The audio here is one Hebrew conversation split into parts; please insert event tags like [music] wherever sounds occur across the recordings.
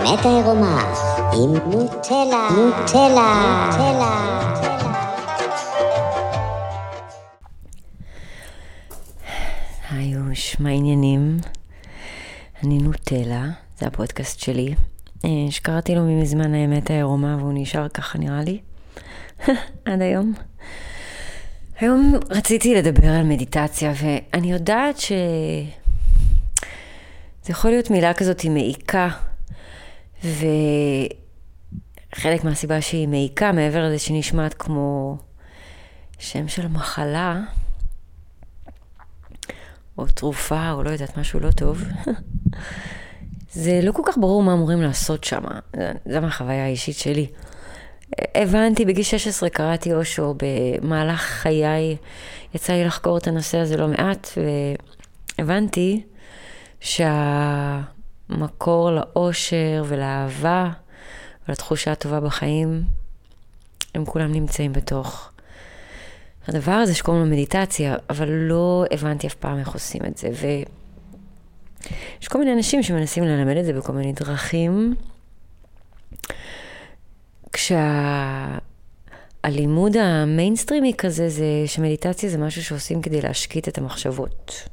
האמת העירומה עם נוטלה, נוטלה, נוטלה. היוש, מה העניינים? אני נוטלה, זה הפודקאסט שלי, אה, שקראתי לו ממזמן האמת העירומה והוא נשאר ככה נראה לי, [laughs] עד היום. היום רציתי לדבר על מדיטציה ואני יודעת ש... זה יכול להיות מילה כזאת מעיקה, וחלק מהסיבה שהיא מעיקה, מעבר לזה שנשמעת כמו שם של מחלה, או תרופה, או לא יודעת, משהו לא טוב, [laughs] זה לא כל כך ברור מה אמורים לעשות שם. זו מהחוויה האישית שלי. הבנתי, בגיל 16 קראתי אושו, במהלך חיי יצא לי לחקור את הנושא הזה לא מעט, והבנתי שהמקור לאושר ולאהבה ולתחושה הטובה בחיים, הם כולם נמצאים בתוך הדבר הזה שקוראים לו מדיטציה, אבל לא הבנתי אף פעם איך עושים את זה. ויש כל מיני אנשים שמנסים ללמד את זה בכל מיני דרכים. כשהלימוד המיינסטרימי כזה זה שמדיטציה זה משהו שעושים כדי להשקיט את המחשבות.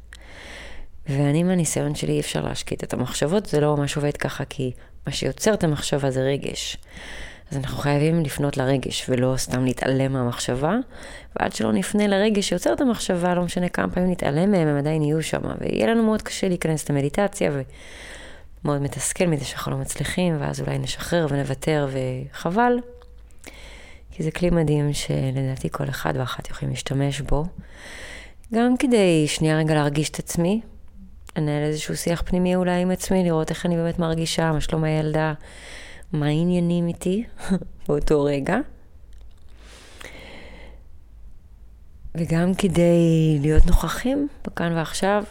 ואני מהניסיון שלי אי אפשר להשקיט את המחשבות, זה לא ממש עובד ככה, כי מה שיוצר את המחשבה זה רגש. אז אנחנו חייבים לפנות לרגש, ולא סתם להתעלם מהמחשבה, ועד שלא נפנה לרגש שיוצר את המחשבה, לא משנה כמה פעמים נתעלם מהם, הם עדיין יהיו שם, ויהיה לנו מאוד קשה להיכנס למדיטציה, ומאוד מתסכל מזה שאנחנו לא מצליחים, ואז אולי נשחרר ונוותר, וחבל. כי זה כלי מדהים שלדעתי כל אחד ואחת יכולים להשתמש בו. גם כדי שנייה רגע להרגיש את עצמי, לנהל איזשהו שיח פנימי אולי עם עצמי, לראות איך אני באמת מרגישה, מה שלום הילדה, מה העניינים איתי [laughs] באותו רגע. וגם כדי להיות נוכחים בכאן ועכשיו,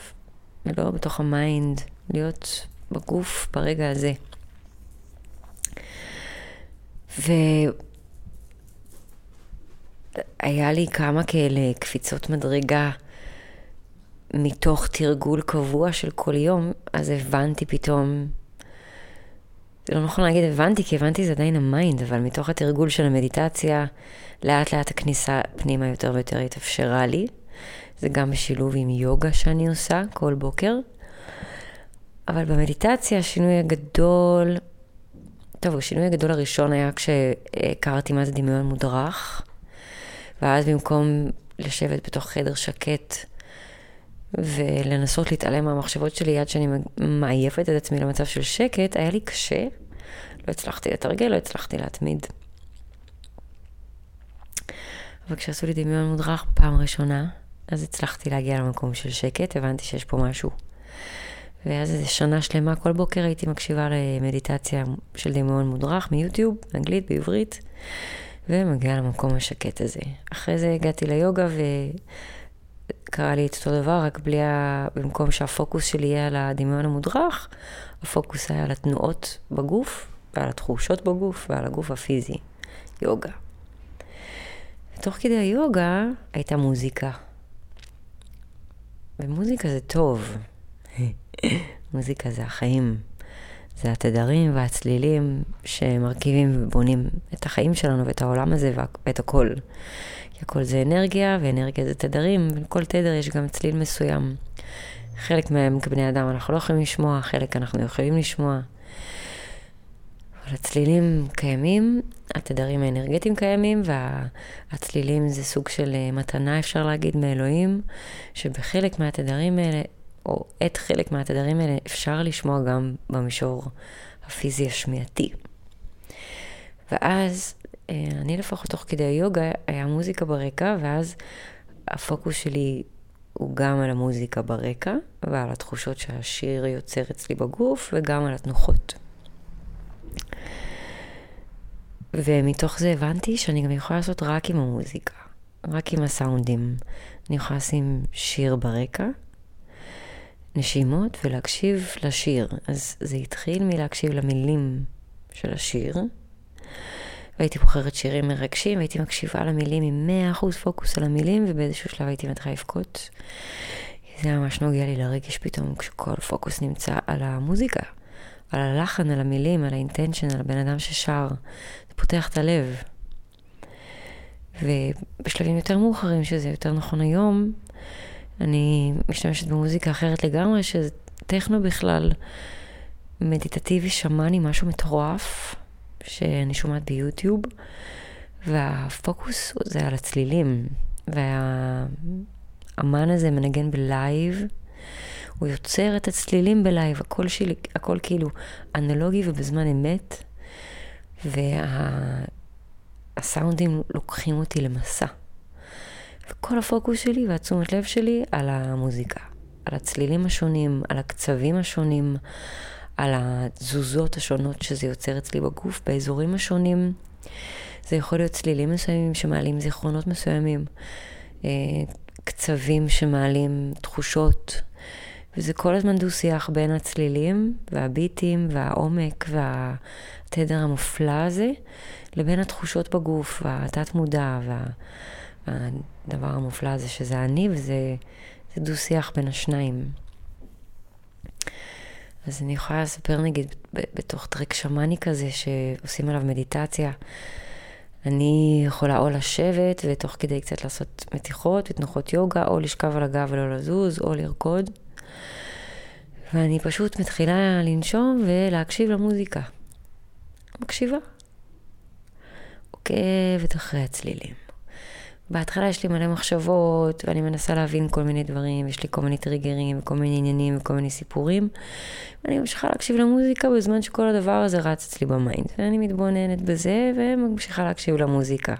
ולא בתוך ה mind, להיות בגוף ברגע הזה. והיה לי כמה כאלה קפיצות מדרגה מתוך תרגול קבוע של כל יום, אז הבנתי פתאום, זה לא נכון להגיד הבנתי, כי הבנתי זה עדיין ה mind, אבל מתוך התרגול של המדיטציה, לאט לאט הכניסה פנימה יותר ויותר התאפשרה לי. זה גם בשילוב עם יוגה שאני עושה כל בוקר. אבל במדיטציה השינוי הגדול, טוב, השינוי הגדול הראשון היה כשהכרתי מה זה דמיון מודרך, ואז במקום לשבת בתוך חדר שקט, ולנסות להתעלם מהמחשבות שלי עד שאני מעייפת את עצמי למצב של שקט, היה לי קשה. לא הצלחתי לתרגל, לא הצלחתי להתמיד. אבל כשעשו לי דמיון מודרך פעם ראשונה, אז הצלחתי להגיע למקום של שקט, הבנתי שיש פה משהו. ואז איזה שנה שלמה, כל בוקר הייתי מקשיבה למדיטציה של דמיון מודרך מיוטיוב, באנגלית, בעברית, ומגיעה למקום השקט הזה. אחרי זה הגעתי ליוגה ו... קרה לי את אותו דבר, רק בלי ה... במקום שהפוקוס שלי יהיה על הדמיון המודרך, הפוקוס היה על התנועות בגוף, ועל התחושות בגוף, ועל הגוף הפיזי. יוגה. ותוך כדי היוגה הייתה מוזיקה. ומוזיקה זה טוב. [laughs] מוזיקה זה החיים. זה התדרים והצלילים שמרכיבים ובונים את החיים שלנו ואת העולם הזה ואת הכל. כי הכל זה אנרגיה, ואנרגיה זה תדרים, ולכל תדר יש גם צליל מסוים. חלק מהם כבני אדם אנחנו לא יכולים לשמוע, חלק אנחנו יכולים לשמוע. אבל הצלילים קיימים, התדרים האנרגטיים קיימים, והצלילים זה סוג של אה, מתנה, אפשר להגיד, מאלוהים, שבחלק מהתדרים האלה, או את חלק מהתדרים האלה, אפשר לשמוע גם במישור הפיזי השמיעתי. ואז אה, אני לפחות תוך כדי היוגה, היה מוזיקה ברקע, ואז הפוקוס שלי הוא גם על המוזיקה ברקע, ועל התחושות שהשיר יוצר אצלי בגוף, וגם על התנוחות. ומתוך זה הבנתי שאני גם יכולה לעשות רק עם המוזיקה, רק עם הסאונדים. אני יכולה לשים שיר ברקע, נשימות, ולהקשיב לשיר. אז זה התחיל מלהקשיב למילים של השיר, והייתי בוחרת שירים מרגשים, והייתי מקשיבה למילים עם 100% פוקוס על המילים, ובאיזשהו שלב הייתי מתחילה לבכות. זה ממש נוגע לי לרגש פתאום, כשכל פוקוס נמצא על המוזיקה, על הלחן, על המילים, על ה intention, על הבן אדם ששר. זה פותח את הלב. ובשלבים יותר מאוחרים, שזה יותר נכון היום, אני משתמשת במוזיקה אחרת לגמרי, שזה טכנו בכלל, מדיטטיבי, שמאני, משהו מטורף, שאני שומעת ביוטיוב, והפוקוס זה על הצלילים, והאמן הזה מנגן ב live. הוא יוצר את הצלילים בלייב, הכל, שלי, הכל כאילו אנלוגי ובזמן אמת, וה, לוקחים אותי למסע. וכל הפוקוס שלי והתשומת לב שלי על המוזיקה, על הצלילים השונים, על הקצבים השונים, על התזוזות השונות שזה יוצר אצלי בגוף, באזורים השונים. זה יכול להיות צלילים מסוימים שמעלים זיכרונות מסוימים, אה, קצבים שמעלים תחושות, וזה כל הזמן דו-שיח בין הצלילים והביטים והעומק והתדר המופלא הזה, לבין התחושות בגוף והתת-מודע והדבר המופלא הזה שזה אני, וזה דו-שיח בין השניים. אז אני יכולה לספר נגיד בתוך טרק שמאני כזה שעושים עליו מדיטציה. אני יכולה או לשבת ותוך כדי קצת לעשות מתיחות ותנוחות יוגה, או לשכב על הגב ולא לזוז, או לרקוד. ואני פשוט מתחילה לנשום ולהקשיב למוזיקה. מקשיבה. עוקבת אחרי הצלילים. בהתחלה יש לי מלא מחשבות, ואני מנסה להבין כל מיני דברים, יש לי כל מיני טריגרים, וכל מיני עניינים, וכל מיני סיפורים. ואני ממשיכה להקשיב למוזיקה בזמן שכל הדבר הזה רץ אצלי ב mind. ואני מתבוננת בזה, וממשיכה להקשיב למוזיקה.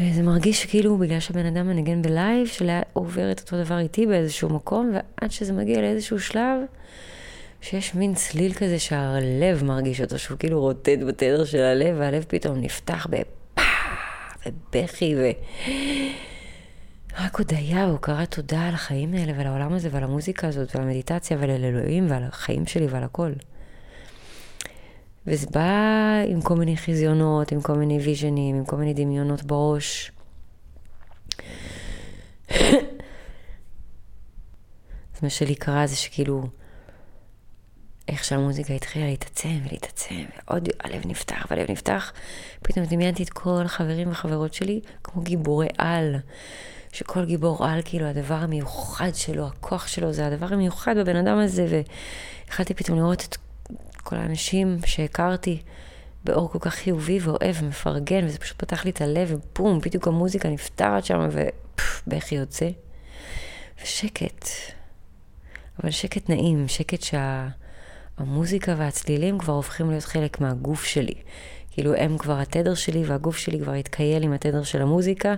וזה מרגיש כאילו בגלל שהבן אדם מנגן בלייב, שעובר את אותו דבר איתי באיזשהו מקום, ועד שזה מגיע לאיזשהו שלב, שיש מין צליל כזה שהלב מרגיש אותו, שהוא כאילו רוטט בתדר של הלב, והלב פתאום נפתח בפאח, ובכי, ו... רק הודיה והוקרת תודה על החיים האלה ועל העולם הזה ועל המוזיקה הזאת ועל המדיטציה ועל אלוהים ועל החיים שלי ועל הכל. וזה בא עם כל מיני חזיונות, עם כל מיני ויז'נים, עם כל מיני דמיונות בראש. [coughs] אז מה שלי קרה זה שכאילו, איך שהמוזיקה התחילה להתעצם ולהתעצם, ועוד הלב נפתח והלב נפתח, פתאום דמיינתי את כל החברים וחברות שלי כמו גיבורי על. שכל גיבור על, כאילו, הדבר המיוחד שלו, הכוח שלו, זה הדבר המיוחד בבן אדם הזה, והחלטתי פתאום לראות את כל האנשים שהכרתי באור כל כך חיובי ואוהב ומפרגן, וזה פשוט פתח לי את הלב, ובום, בדיוק המוזיקה נפתחת שם, ובכי יוצא. ושקט. אבל שקט נעים, שקט שהמוזיקה שה... והצלילים כבר הופכים להיות חלק מהגוף שלי. כאילו הם כבר התדר שלי והגוף שלי כבר התכייל עם התדר של המוזיקה,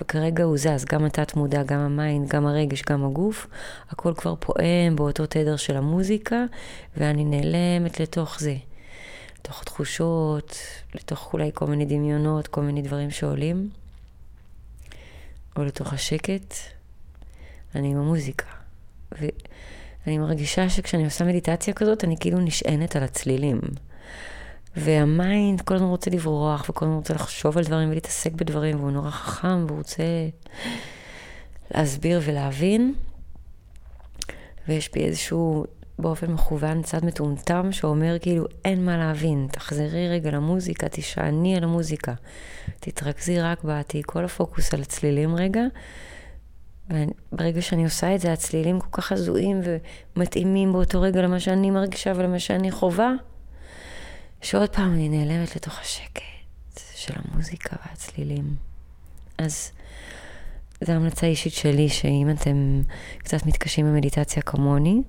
וכרגע הוא זז, גם התת מודע, גם ה mind, גם הרגש, גם הגוף, הכל כבר פועם באותו תדר של המוזיקה, ואני נעלמת לתוך זה. לתוך תחושות, לתוך אולי כל מיני דמיונות, כל מיני דברים שעולים, או לתוך השקט. אני עם המוזיקה. ואני מרגישה שכשאני עושה מדיטציה כזאת, אני כאילו נשענת על הצלילים. והמיינד כל הזמן רוצה לברוח, וכל הזמן רוצה לחשוב על דברים ולהתעסק בדברים, והוא נורא חכם, והוא רוצה להסביר ולהבין. ויש בי איזשהו, באופן מכוון, צד מטומטם, שאומר כאילו, אין מה להבין, תחזרי רגע למוזיקה, תשעני על המוזיקה, תתרכזי רק בה, תהיי כל הפוקוס על הצלילים רגע. וברגע שאני עושה את זה, הצלילים כל כך הזויים ומתאימים באותו רגע למה שאני מרגישה ולמה שאני חווה. שעוד פעם אני נעלמת לתוך השקט של המוזיקה והצלילים. אז זו המלצה אישית שלי, שאם אתם קצת מתקשים במדיטציה כמוני,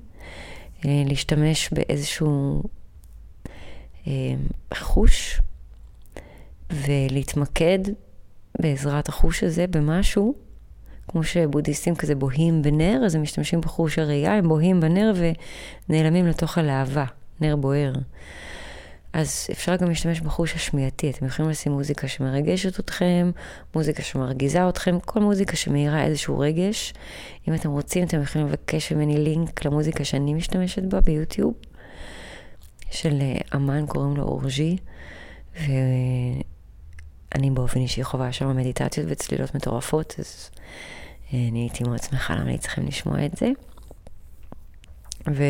אה, להשתמש באיזשהו אה, חוש ולהתמקד בעזרת החוש הזה במשהו, כמו שבודהיסטים כזה בוהים בנר, אז הם משתמשים בחוש הראייה, הם בוהים בנר ונעלמים לתוך הלהבה, נר בוער. אז אפשר גם להשתמש בחוש השמיעתי. אתם יכולים לשים מוזיקה שמרגשת אתכם, מוזיקה שמרגיזה אתכם, כל מוזיקה שמאירה איזשהו רגש. אם אתם רוצים, אתם יכולים לבקש ממני לינק למוזיקה שאני משתמשת בה ביוטיוב, של אה, אמן, קוראים לו אורג'י, ואני באופן אישי חווה שם מדיטציות וצלילות מטורפות, אז אה, אני הייתי מאוד שמחה להמליץ לכם לשמוע את זה. ו...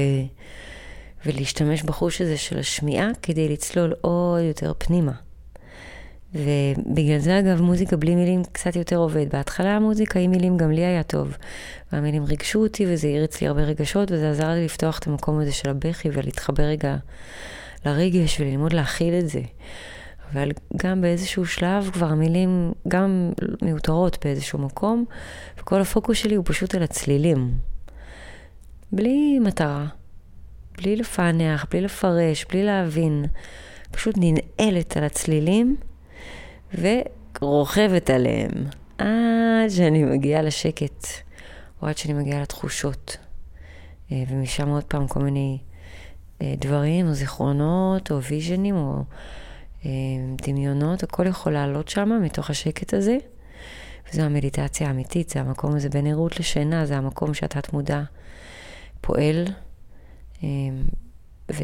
ולהשתמש בחוש הזה של השמיעה כדי לצלול עוד יותר פנימה. ובגלל זה אגב מוזיקה בלי מילים קצת יותר עובד. בהתחלה המוזיקה עם מילים גם לי היה טוב. והמילים ריגשו אותי וזה הריץ לי הרבה רגשות וזה עזר לי לפתוח את המקום הזה של הבכי ולהתחבר רגע לרגש וללמוד להכיל את זה. אבל גם באיזשהו שלב כבר המילים גם מיותרות באיזשהו מקום, וכל הפוקוס שלי הוא פשוט על הצלילים. בלי מטרה, בלי לפענח, בלי לפרש, בלי להבין. פשוט ננעלת על הצלילים ורוכבת עליהם עד שאני מגיעה לשקט, או עד שאני מגיעה לתחושות. אה, ומשם עוד פעם כל מיני אה, דברים, או זיכרונות, או ויז'נים, או דמיונות, הכל יכול לעלות שם מתוך השקט הזה. וזו המדיטציה האמיתית, זה המקום הזה בין ערות לשינה, זה המקום שהתת מודע פועל, ו,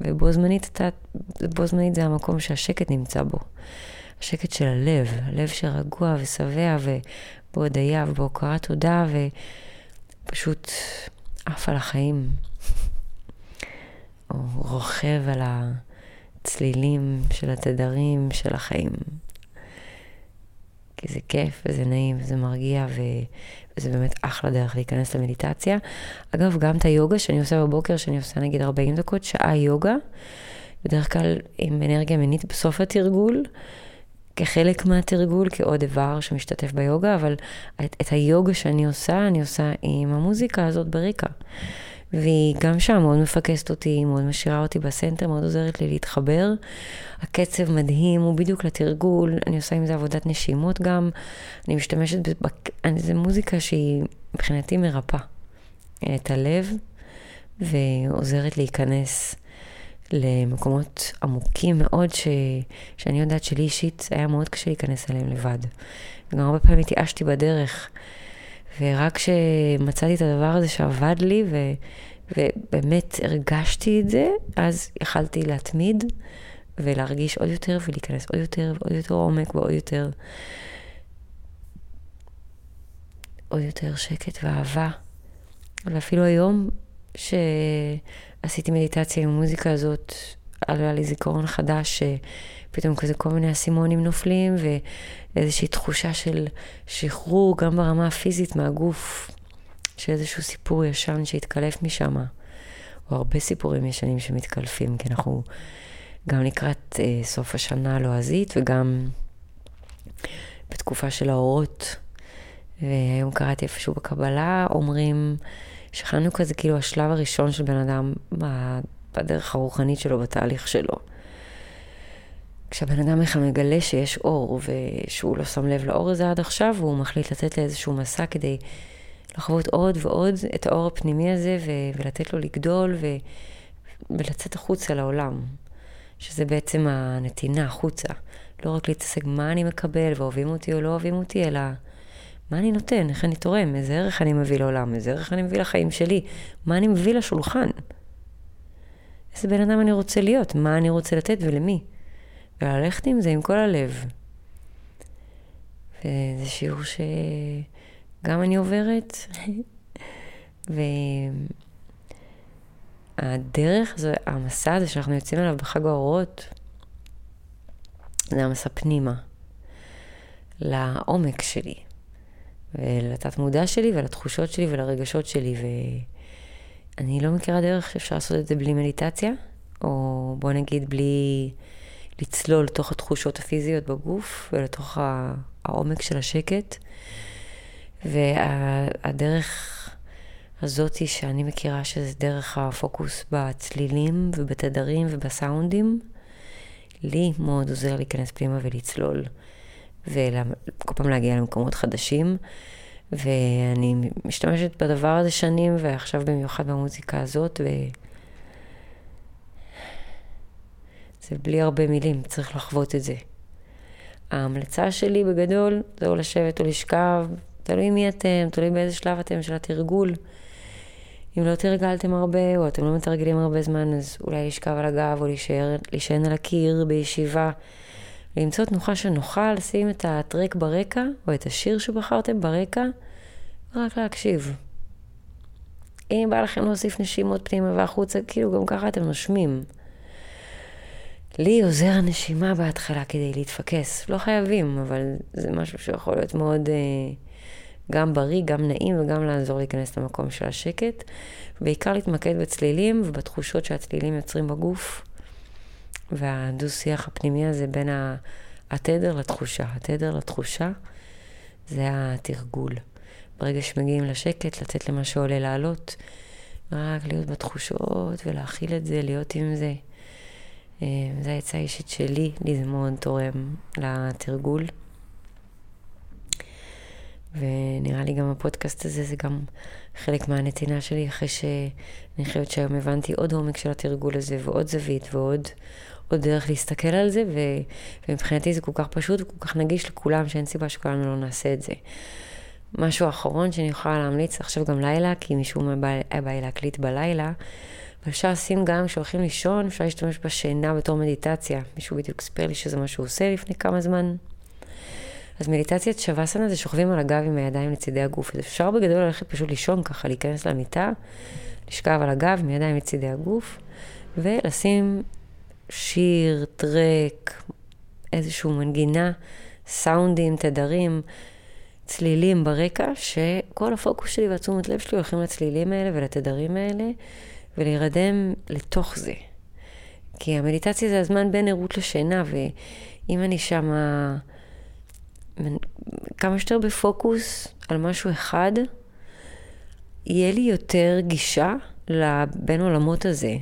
ובו זמנית, בו זמנית זה המקום שהשקט נמצא בו. השקט של הלב, הלב שרגוע ושבע ובהודיה ובהוקרת תודה ופשוט עף על החיים. [laughs] או רוכב על הצלילים של התדרים של החיים. כי זה כיף וזה נעים וזה מרגיע ו... וזה באמת אחלה דרך להיכנס למדיטציה. אגב, גם את היוגה שאני עושה בבוקר, שאני עושה נגיד 40 דקות, שעה יוגה, בדרך כלל עם אנרגיה מינית בסוף התרגול, כחלק מהתרגול, כעוד איבר שמשתתף ביוגה, אבל את, את היוגה שאני עושה, אני עושה עם המוזיקה הזאת בריקה. והיא גם שם מאוד מפקסת אותי, מאוד משאירה אותי בסנטר, מאוד עוזרת לי להתחבר. הקצב מדהים, הוא בדיוק לתרגול, אני עושה עם זה עבודת נשימות גם. אני משתמשת, בק... זו מוזיקה שהיא מבחינתי מרפאה את הלב, ועוזרת להיכנס למקומות עמוקים מאוד, ש... שאני יודעת שלי אישית היה מאוד קשה להיכנס אליהם לבד. וגם הרבה פעמים התייאשתי בדרך. ורק כשמצאתי את הדבר הזה שעבד לי, ו, ובאמת הרגשתי את זה, אז יכלתי להתמיד ולהרגיש עוד יותר ולהיכנס עוד יותר ועוד יותר עומק ועוד יותר, עוד יותר שקט ואהבה. ואפילו היום, שעשיתי מדיטציה עם המוזיקה הזאת, עלה לי זיכרון חדש, שפתאום כזה כל מיני אסימונים נופלים, ואיזושהי תחושה של שחרור גם ברמה הפיזית מהגוף, של איזשהו סיפור ישן שהתקלף משם, או הרבה סיפורים ישנים שמתקלפים, כי אנחנו גם לקראת אה, סוף השנה הלועזית, וגם בתקופה של האורות. והיום קראתי איפשהו בקבלה, אומרים שחנוכה זה כאילו השלב הראשון של בן אדם בדרך הרוחנית שלו, בתהליך שלו. כשהבן אדם בכלל מגלה שיש אור, ושהוא לא שם לב לאור הזה עד עכשיו, והוא מחליט לתת לאיזשהו מסע כדי לחוות עוד ועוד את האור הפנימי הזה, ו- ולתת לו לגדול, ו- ולצאת החוצה לעולם. שזה בעצם הנתינה החוצה. לא רק להתעסק מה אני מקבל, ואוהבים אותי או לא אוהבים אותי, אלא מה אני נותן, איך אני תורם, איזה ערך אני מביא לעולם, איזה ערך אני מביא לחיים שלי, מה אני מביא לשולחן. איזה בן אדם אני רוצה להיות, מה אני רוצה לתת ולמי. וללכת עם זה עם כל הלב. וזה שיעור שגם אני עוברת, [laughs] והדרך, זה המסע הזה שאנחנו יוצאים אליו בחג האורות, זה המסע פנימה, לעומק שלי, ולתת מודע שלי ולתחושות שלי ולרגשות שלי, ו... אני לא מכירה דרך שאפשר לעשות את זה בלי מדיטציה, או בוא נגיד בלי לצלול לתוך התחושות הפיזיות בגוף ולתוך העומק של השקט. והדרך הזאת שאני מכירה שזה דרך הפוקוס בצלילים ובתדרים ובסאונדים, לי מאוד עוזר להיכנס פנימה ולצלול, וכל פעם להגיע למקומות חדשים. ואני משתמשת בדבר הזה שנים, ועכשיו במיוחד במוזיקה הזאת, ו... זה בלי הרבה מילים, צריך לחוות את זה. ההמלצה שלי בגדול זה או לשבת או לשכב, תלוי מי אתם, תלוי באיזה שלב אתם של התרגול. אם לא תרגלתם הרבה, או אתם לא מתרגלים הרבה זמן, אז אולי לשכב על הגב, או להישען על הקיר בישיבה. למצוא תנוחה שנוחה, לשים את הטרק ברקע, או את השיר שבחרתם ברקע, ורק להקשיב. אם בא לכם להוסיף נשימות פנימה והחוצה, כאילו גם ככה אתם נושמים. לי עוזר הנשימה בהתחלה כדי להתפקס. לא חייבים, אבל זה משהו שיכול להיות מאוד אה, גם בריא, גם נעים וגם לעזור להיכנס למקום של השקט. בעיקר להתמקד בצלילים ובתחושות שהצלילים יוצרים בגוף. והדו-שיח הפנימי הזה בין התדר לתחושה. התדר לתחושה זה התרגול. ברגע שמגיעים לשקט, לתת למה שעולה לעלות, רק להיות בתחושות ולהכיל את זה, להיות עם זה. אה, זו העצה האישית שלי, לי זה מאוד תורם לתרגול. ונראה לי גם הפודקאסט הזה זה גם חלק מהנתינה שלי, אחרי שאני חושבת שהיום הבנתי עוד עומק של התרגול הזה, ועוד זווית, ועוד עוד דרך להסתכל על זה, ו, ומבחינתי זה כל כך פשוט וכל כך נגיש לכולם, שאין סיבה שכולנו לא נעשה את זה. משהו אחרון שאני יכולה להמליץ עכשיו גם לילה, כי מישהו היה בא לי להקליט בלילה, ואפשר לשים גם כשהולכים לישון, אפשר להשתמש בשינה בתור מדיטציה. מישהו בדיוק סיפר לי שזה מה שהוא עושה לפני כמה זמן. אז מדיטציית שווסנה זה שוכבים על הגב עם הידיים לצידי הגוף. אז אפשר בגדול ללכת פשוט לישון ככה, להיכנס למיטה, לשכב על הגב עם ידיים לצידי הגוף, ולשים שיר, טרק, איזושהי מנגינה, סאונדים, תדרים, צלילים ברקע, שכל הפוקוס שלי והתשומת לב שלי הולכים לצלילים האלה ולתדרים האלה, ולהירדם לתוך זה. כי המדיטציה זה הזמן בין ערות לשינה, ואם אני שמה כמה שיותר בפוקוס על משהו אחד, יהיה לי יותר גישה לבין עולמות הזה.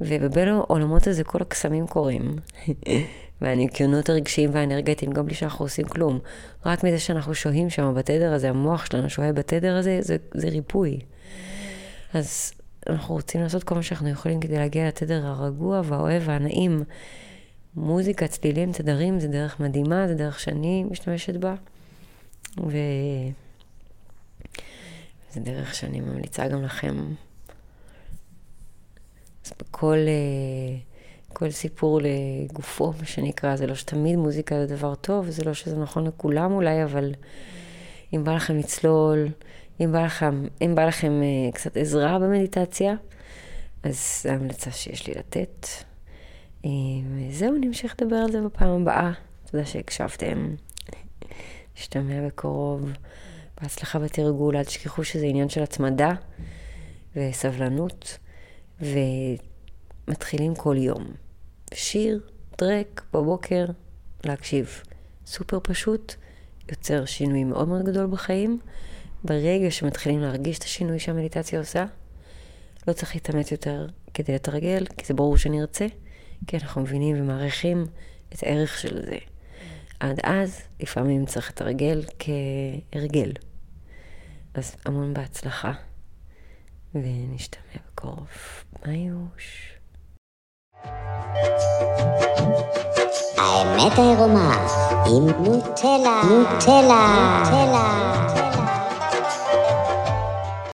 ובבין העולמות הזה כל הקסמים קורים. [laughs] והניקיונות הרגשיים והאנרגטיים, גם בלי שאנחנו עושים כלום. רק מזה שאנחנו שוהים שם בתדר הזה, המוח שלנו שוהה בתדר הזה, זה, זה ריפוי. אז אנחנו רוצים לעשות כל מה שאנחנו יכולים כדי להגיע לתדר הרגוע והאוהב והנעים. מוזיקה, צלילים, תדרים, זה דרך מדהימה, זה דרך שאני משתמשת בה. ו... זה דרך שאני ממליצה גם לכם. בכל אה, כל סיפור לגופו, מה שנקרא, זה לא שתמיד מוזיקה זה דבר טוב, זה לא שזה נכון לכולם אולי, אבל אם בא לכם לצלול, אם בא לכם, אם בא לכם אה, קצת עזרה במדיטציה, אז זו ההמלצה שיש לי לתת. אה, וזהו, נמשיך לדבר על זה בפעם הבאה. תודה שהקשבתם. נשתמע בקרוב. בהצלחה בתרגול, אל תשכחו שזה עניין של התמדה וסבלנות, ומתחילים כל יום. שיר, טרק, בבוקר, להקשיב. סופר פשוט, יוצר שינוי מאוד מאוד גדול בחיים. ברגע שמתחילים להרגיש את השינוי שהמדיטציה עושה, לא צריך להתאמץ יותר כדי לתרגל, כי זה ברור שנרצה, כי אנחנו מבינים ומעריכים את הערך של זה. עד אז, לפעמים צריך לתרגל כהרגל. אז המון בהצלחה, ונשתמע ביוש. האמת העירומה עם נוטלה, נוטלה, נוטלה.